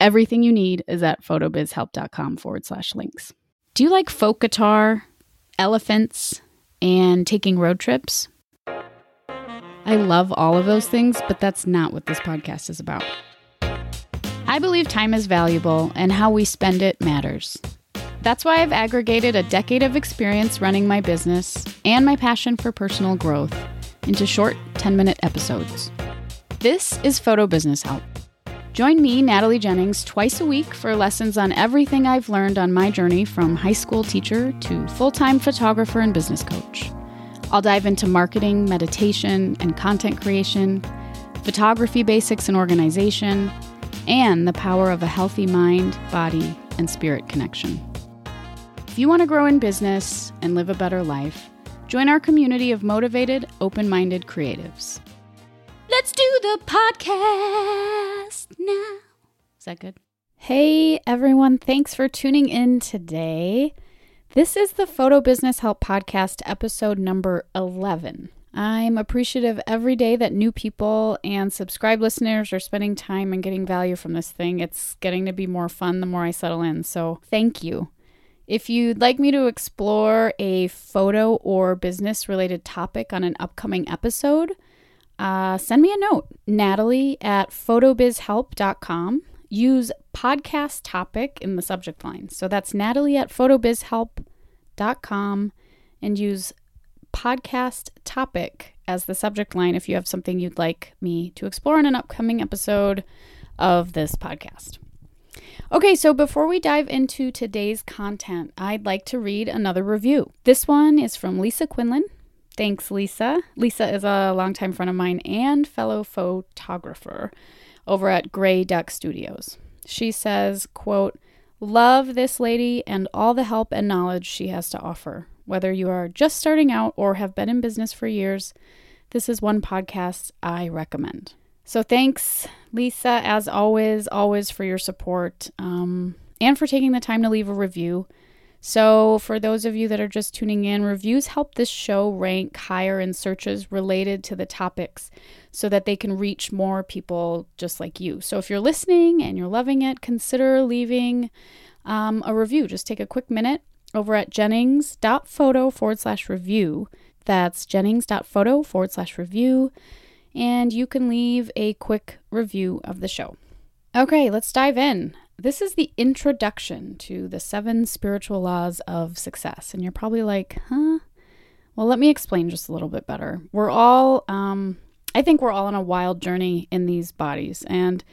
Everything you need is at photobizhelp.com forward slash links. Do you like folk guitar, elephants, and taking road trips? I love all of those things, but that's not what this podcast is about. I believe time is valuable and how we spend it matters. That's why I've aggregated a decade of experience running my business and my passion for personal growth into short 10 minute episodes. This is Photo Business Help Join me, Natalie Jennings, twice a week for lessons on everything I've learned on my journey from high school teacher to full time photographer and business coach. I'll dive into marketing, meditation, and content creation, photography basics and organization, and the power of a healthy mind, body, and spirit connection. If you want to grow in business and live a better life, join our community of motivated, open minded creatives. Let's do the podcast now. Is that good? Hey, everyone. Thanks for tuning in today. This is the Photo Business Help Podcast, episode number 11. I'm appreciative every day that new people and subscribed listeners are spending time and getting value from this thing. It's getting to be more fun the more I settle in. So, thank you. If you'd like me to explore a photo or business related topic on an upcoming episode, uh, send me a note, natalie at photobizhelp.com. Use podcast topic in the subject line. So that's natalie at photobizhelp.com and use podcast topic as the subject line if you have something you'd like me to explore in an upcoming episode of this podcast. Okay, so before we dive into today's content, I'd like to read another review. This one is from Lisa Quinlan Thanks, Lisa. Lisa is a longtime friend of mine and fellow photographer over at Gray Duck Studios. She says, quote, Love this lady and all the help and knowledge she has to offer. Whether you are just starting out or have been in business for years, this is one podcast I recommend. So thanks, Lisa, as always, always for your support um, and for taking the time to leave a review. So, for those of you that are just tuning in, reviews help this show rank higher in searches related to the topics so that they can reach more people just like you. So, if you're listening and you're loving it, consider leaving um, a review. Just take a quick minute over at jennings.photo forward slash review. That's jennings.photo forward slash review. And you can leave a quick review of the show. Okay, let's dive in. This is the introduction to the seven spiritual laws of success. And you're probably like, huh? Well, let me explain just a little bit better. We're all, um, I think we're all on a wild journey in these bodies. And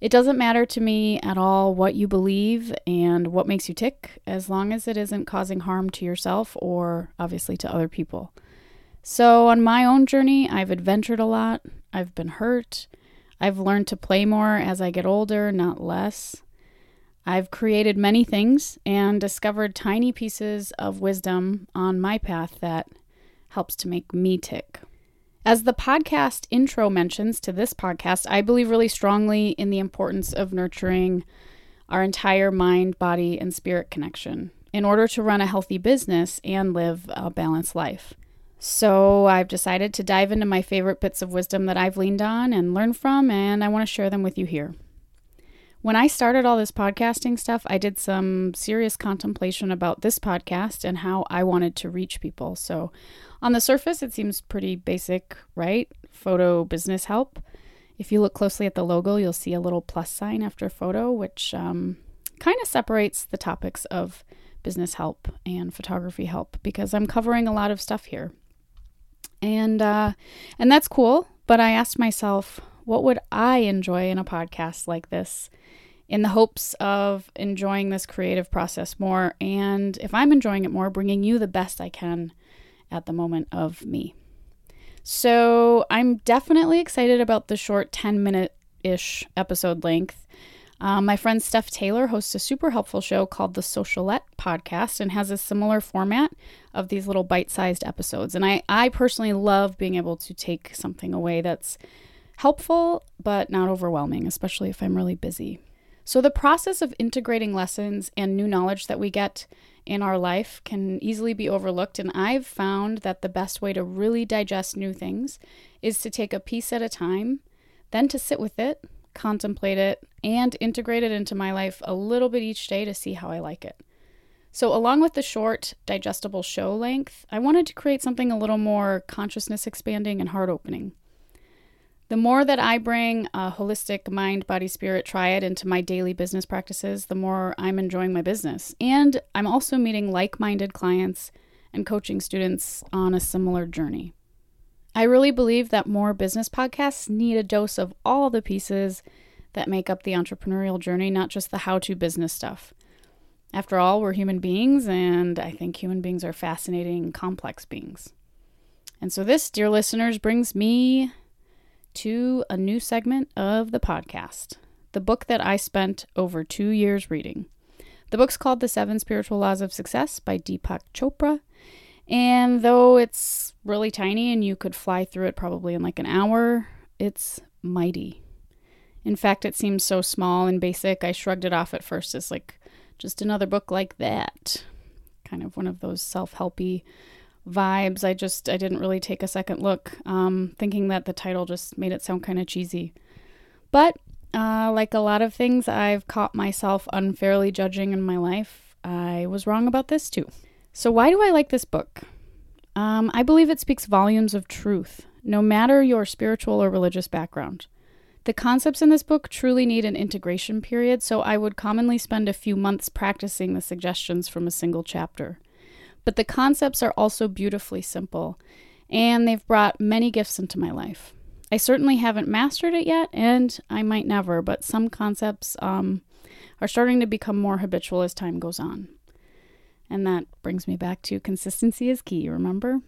it doesn't matter to me at all what you believe and what makes you tick, as long as it isn't causing harm to yourself or obviously to other people. So, on my own journey, I've adventured a lot. I've been hurt. I've learned to play more as I get older, not less. I've created many things and discovered tiny pieces of wisdom on my path that helps to make me tick. As the podcast intro mentions to this podcast, I believe really strongly in the importance of nurturing our entire mind, body, and spirit connection in order to run a healthy business and live a balanced life. So, I've decided to dive into my favorite bits of wisdom that I've leaned on and learned from, and I want to share them with you here. When I started all this podcasting stuff, I did some serious contemplation about this podcast and how I wanted to reach people. So, on the surface, it seems pretty basic, right? Photo business help. If you look closely at the logo, you'll see a little plus sign after photo, which um, kind of separates the topics of business help and photography help because I'm covering a lot of stuff here. And uh, and that's cool. But I asked myself, what would I enjoy in a podcast like this? in the hopes of enjoying this creative process more. And if I'm enjoying it more, bringing you the best I can at the moment of me. So I'm definitely excited about the short 10 minute ish episode length. Um, my friend Steph Taylor hosts a super helpful show called the Socialette Podcast and has a similar format of these little bite sized episodes. And I, I personally love being able to take something away that's helpful but not overwhelming, especially if I'm really busy. So, the process of integrating lessons and new knowledge that we get in our life can easily be overlooked. And I've found that the best way to really digest new things is to take a piece at a time, then to sit with it, contemplate it, and integrate it into my life a little bit each day to see how I like it. So, along with the short, digestible show length, I wanted to create something a little more consciousness expanding and heart opening. The more that I bring a holistic mind, body, spirit triad into my daily business practices, the more I'm enjoying my business. And I'm also meeting like minded clients and coaching students on a similar journey. I really believe that more business podcasts need a dose of all the pieces that make up the entrepreneurial journey, not just the how to business stuff. After all, we're human beings, and I think human beings are fascinating, complex beings. And so, this, dear listeners, brings me to a new segment of the podcast the book that I spent over two years reading. The book's called The Seven Spiritual Laws of Success by Deepak Chopra. And though it's really tiny and you could fly through it probably in like an hour, it's mighty. In fact, it seems so small and basic, I shrugged it off at first as like just another book like that. Kind of one of those self helpy vibes. I just I didn't really take a second look, um, thinking that the title just made it sound kind of cheesy. But uh, like a lot of things, I've caught myself unfairly judging in my life. I was wrong about this too. So why do I like this book? Um, I believe it speaks volumes of truth, no matter your spiritual or religious background. The concepts in this book truly need an integration period, so I would commonly spend a few months practicing the suggestions from a single chapter. But the concepts are also beautifully simple, and they've brought many gifts into my life. I certainly haven't mastered it yet, and I might never, but some concepts um, are starting to become more habitual as time goes on. And that brings me back to consistency is key, remember?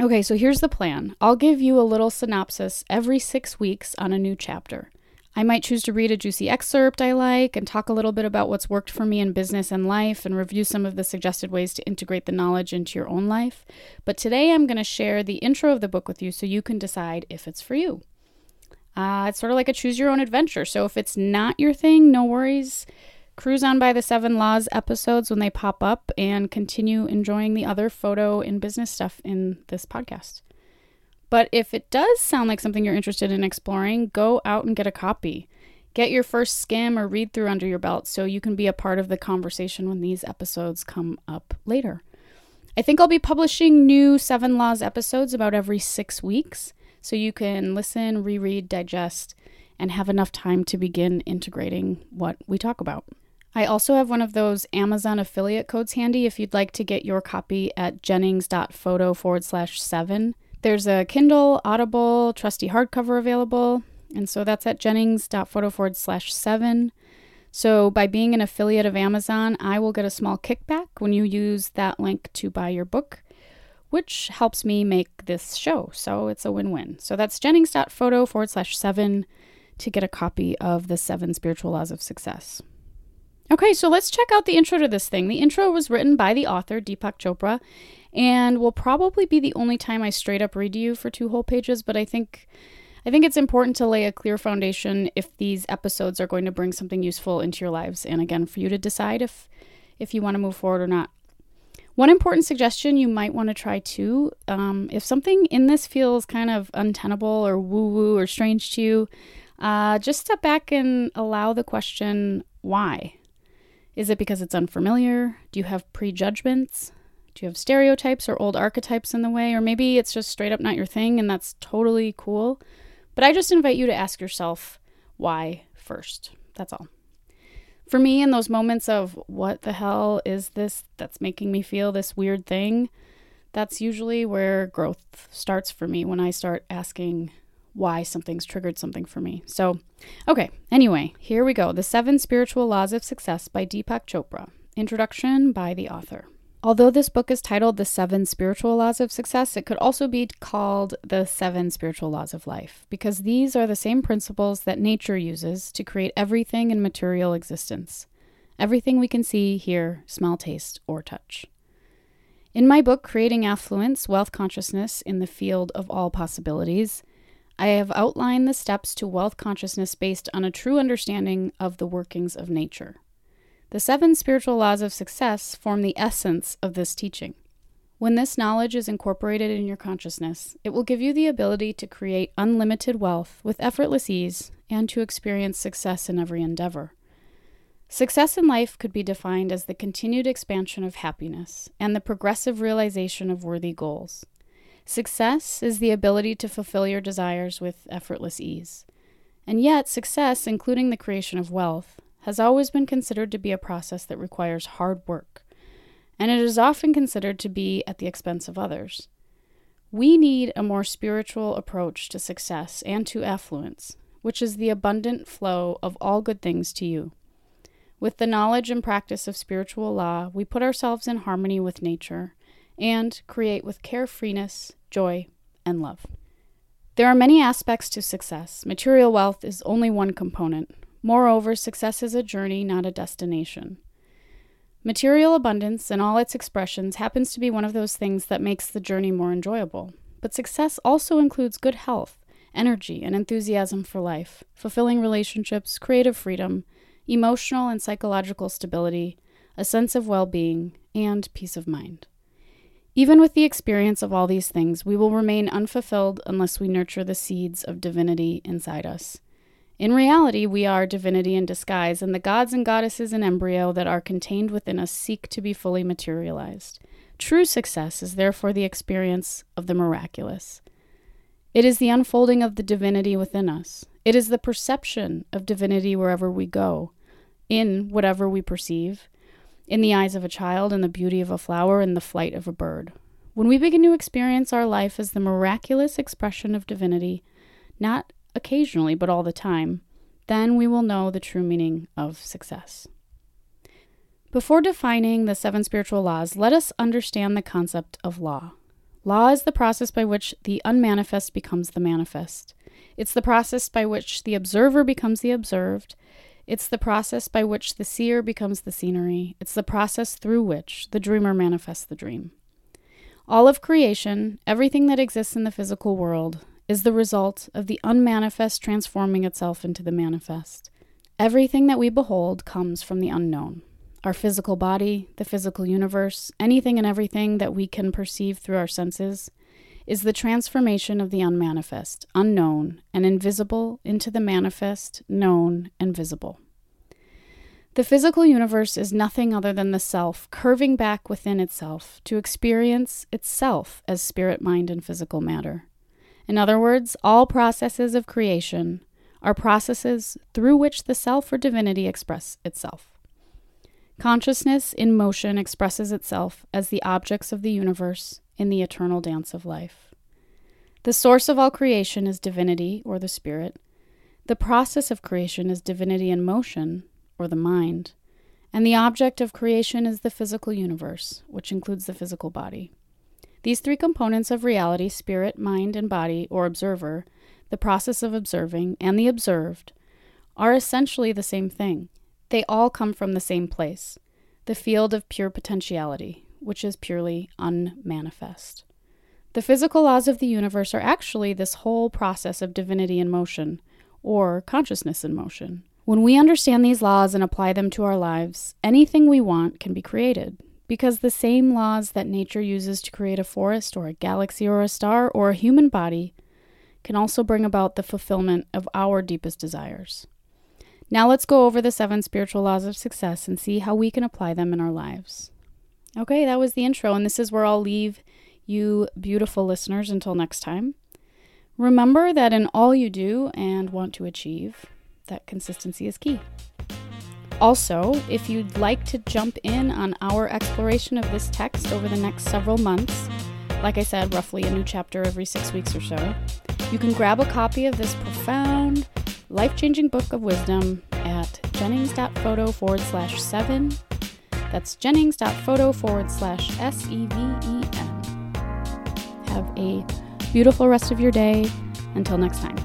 Okay, so here's the plan I'll give you a little synopsis every six weeks on a new chapter. I might choose to read a juicy excerpt I like and talk a little bit about what's worked for me in business and life and review some of the suggested ways to integrate the knowledge into your own life. But today I'm going to share the intro of the book with you so you can decide if it's for you. Uh, it's sort of like a choose your own adventure. So if it's not your thing, no worries. Cruise on by the Seven Laws episodes when they pop up and continue enjoying the other photo and business stuff in this podcast. But if it does sound like something you're interested in exploring, go out and get a copy. Get your first skim or read through under your belt so you can be a part of the conversation when these episodes come up later. I think I'll be publishing new Seven Laws episodes about every six weeks so you can listen, reread, digest, and have enough time to begin integrating what we talk about. I also have one of those Amazon affiliate codes handy if you'd like to get your copy at jennings.photo forward slash seven. There's a Kindle, Audible, trusty hardcover available. And so that's at jennings.photo forward slash seven. So by being an affiliate of Amazon, I will get a small kickback when you use that link to buy your book, which helps me make this show. So it's a win win. So that's jennings.photo forward slash seven to get a copy of the seven spiritual laws of success. Okay, so let's check out the intro to this thing. The intro was written by the author, Deepak Chopra, and will probably be the only time I straight up read to you for two whole pages, but I think I think it's important to lay a clear foundation if these episodes are going to bring something useful into your lives and again for you to decide if if you want to move forward or not. One important suggestion you might want to try too um, if something in this feels kind of untenable or woo woo or strange to you, uh, just step back and allow the question why. Is it because it's unfamiliar? Do you have prejudgments? Do you have stereotypes or old archetypes in the way? Or maybe it's just straight up not your thing and that's totally cool. But I just invite you to ask yourself why first. That's all. For me, in those moments of what the hell is this that's making me feel this weird thing, that's usually where growth starts for me when I start asking why something's triggered something for me. So, okay, anyway, here we go The Seven Spiritual Laws of Success by Deepak Chopra. Introduction by the author. Although this book is titled The Seven Spiritual Laws of Success, it could also be called The Seven Spiritual Laws of Life, because these are the same principles that nature uses to create everything in material existence everything we can see, hear, smell, taste, or touch. In my book, Creating Affluence Wealth Consciousness in the Field of All Possibilities, I have outlined the steps to wealth consciousness based on a true understanding of the workings of nature. The seven spiritual laws of success form the essence of this teaching. When this knowledge is incorporated in your consciousness, it will give you the ability to create unlimited wealth with effortless ease and to experience success in every endeavor. Success in life could be defined as the continued expansion of happiness and the progressive realization of worthy goals. Success is the ability to fulfill your desires with effortless ease. And yet, success, including the creation of wealth, has always been considered to be a process that requires hard work, and it is often considered to be at the expense of others. We need a more spiritual approach to success and to affluence, which is the abundant flow of all good things to you. With the knowledge and practice of spiritual law, we put ourselves in harmony with nature and create with carefreeness, joy, and love. There are many aspects to success. Material wealth is only one component, Moreover, success is a journey, not a destination. Material abundance in all its expressions happens to be one of those things that makes the journey more enjoyable. But success also includes good health, energy, and enthusiasm for life, fulfilling relationships, creative freedom, emotional and psychological stability, a sense of well being, and peace of mind. Even with the experience of all these things, we will remain unfulfilled unless we nurture the seeds of divinity inside us. In reality, we are divinity in disguise, and the gods and goddesses in embryo that are contained within us seek to be fully materialized. True success is therefore the experience of the miraculous. It is the unfolding of the divinity within us. It is the perception of divinity wherever we go, in whatever we perceive, in the eyes of a child, in the beauty of a flower, in the flight of a bird. When we begin to experience our life as the miraculous expression of divinity, not occasionally, but all the time, then we will know the true meaning of success. Before defining the seven spiritual laws, let us understand the concept of law. Law is the process by which the unmanifest becomes the manifest. It's the process by which the observer becomes the observed. It's the process by which the seer becomes the scenery. It's the process through which the dreamer manifests the dream. All of creation, everything that exists in the physical world, is the result of the unmanifest transforming itself into the manifest. Everything that we behold comes from the unknown. Our physical body, the physical universe, anything and everything that we can perceive through our senses, is the transformation of the unmanifest, unknown, and invisible into the manifest, known, and visible. The physical universe is nothing other than the self curving back within itself to experience itself as spirit, mind, and physical matter. In other words, all processes of creation are processes through which the self or divinity express itself. Consciousness in motion expresses itself as the objects of the universe in the eternal dance of life. The source of all creation is divinity, or the spirit. The process of creation is divinity in motion, or the mind. And the object of creation is the physical universe, which includes the physical body. These three components of reality spirit, mind, and body, or observer, the process of observing, and the observed are essentially the same thing. They all come from the same place the field of pure potentiality, which is purely unmanifest. The physical laws of the universe are actually this whole process of divinity in motion, or consciousness in motion. When we understand these laws and apply them to our lives, anything we want can be created because the same laws that nature uses to create a forest or a galaxy or a star or a human body can also bring about the fulfillment of our deepest desires. Now let's go over the seven spiritual laws of success and see how we can apply them in our lives. Okay, that was the intro, and this is where I'll leave you beautiful listeners until next time. Remember that in all you do and want to achieve, that consistency is key. Also, if you'd like to jump in on our exploration of this text over the next several months, like I said, roughly a new chapter every six weeks or so, you can grab a copy of this profound, life changing book of wisdom at jennings.photo forward slash seven. That's jennings.photo forward slash S E V E N. Have a beautiful rest of your day. Until next time.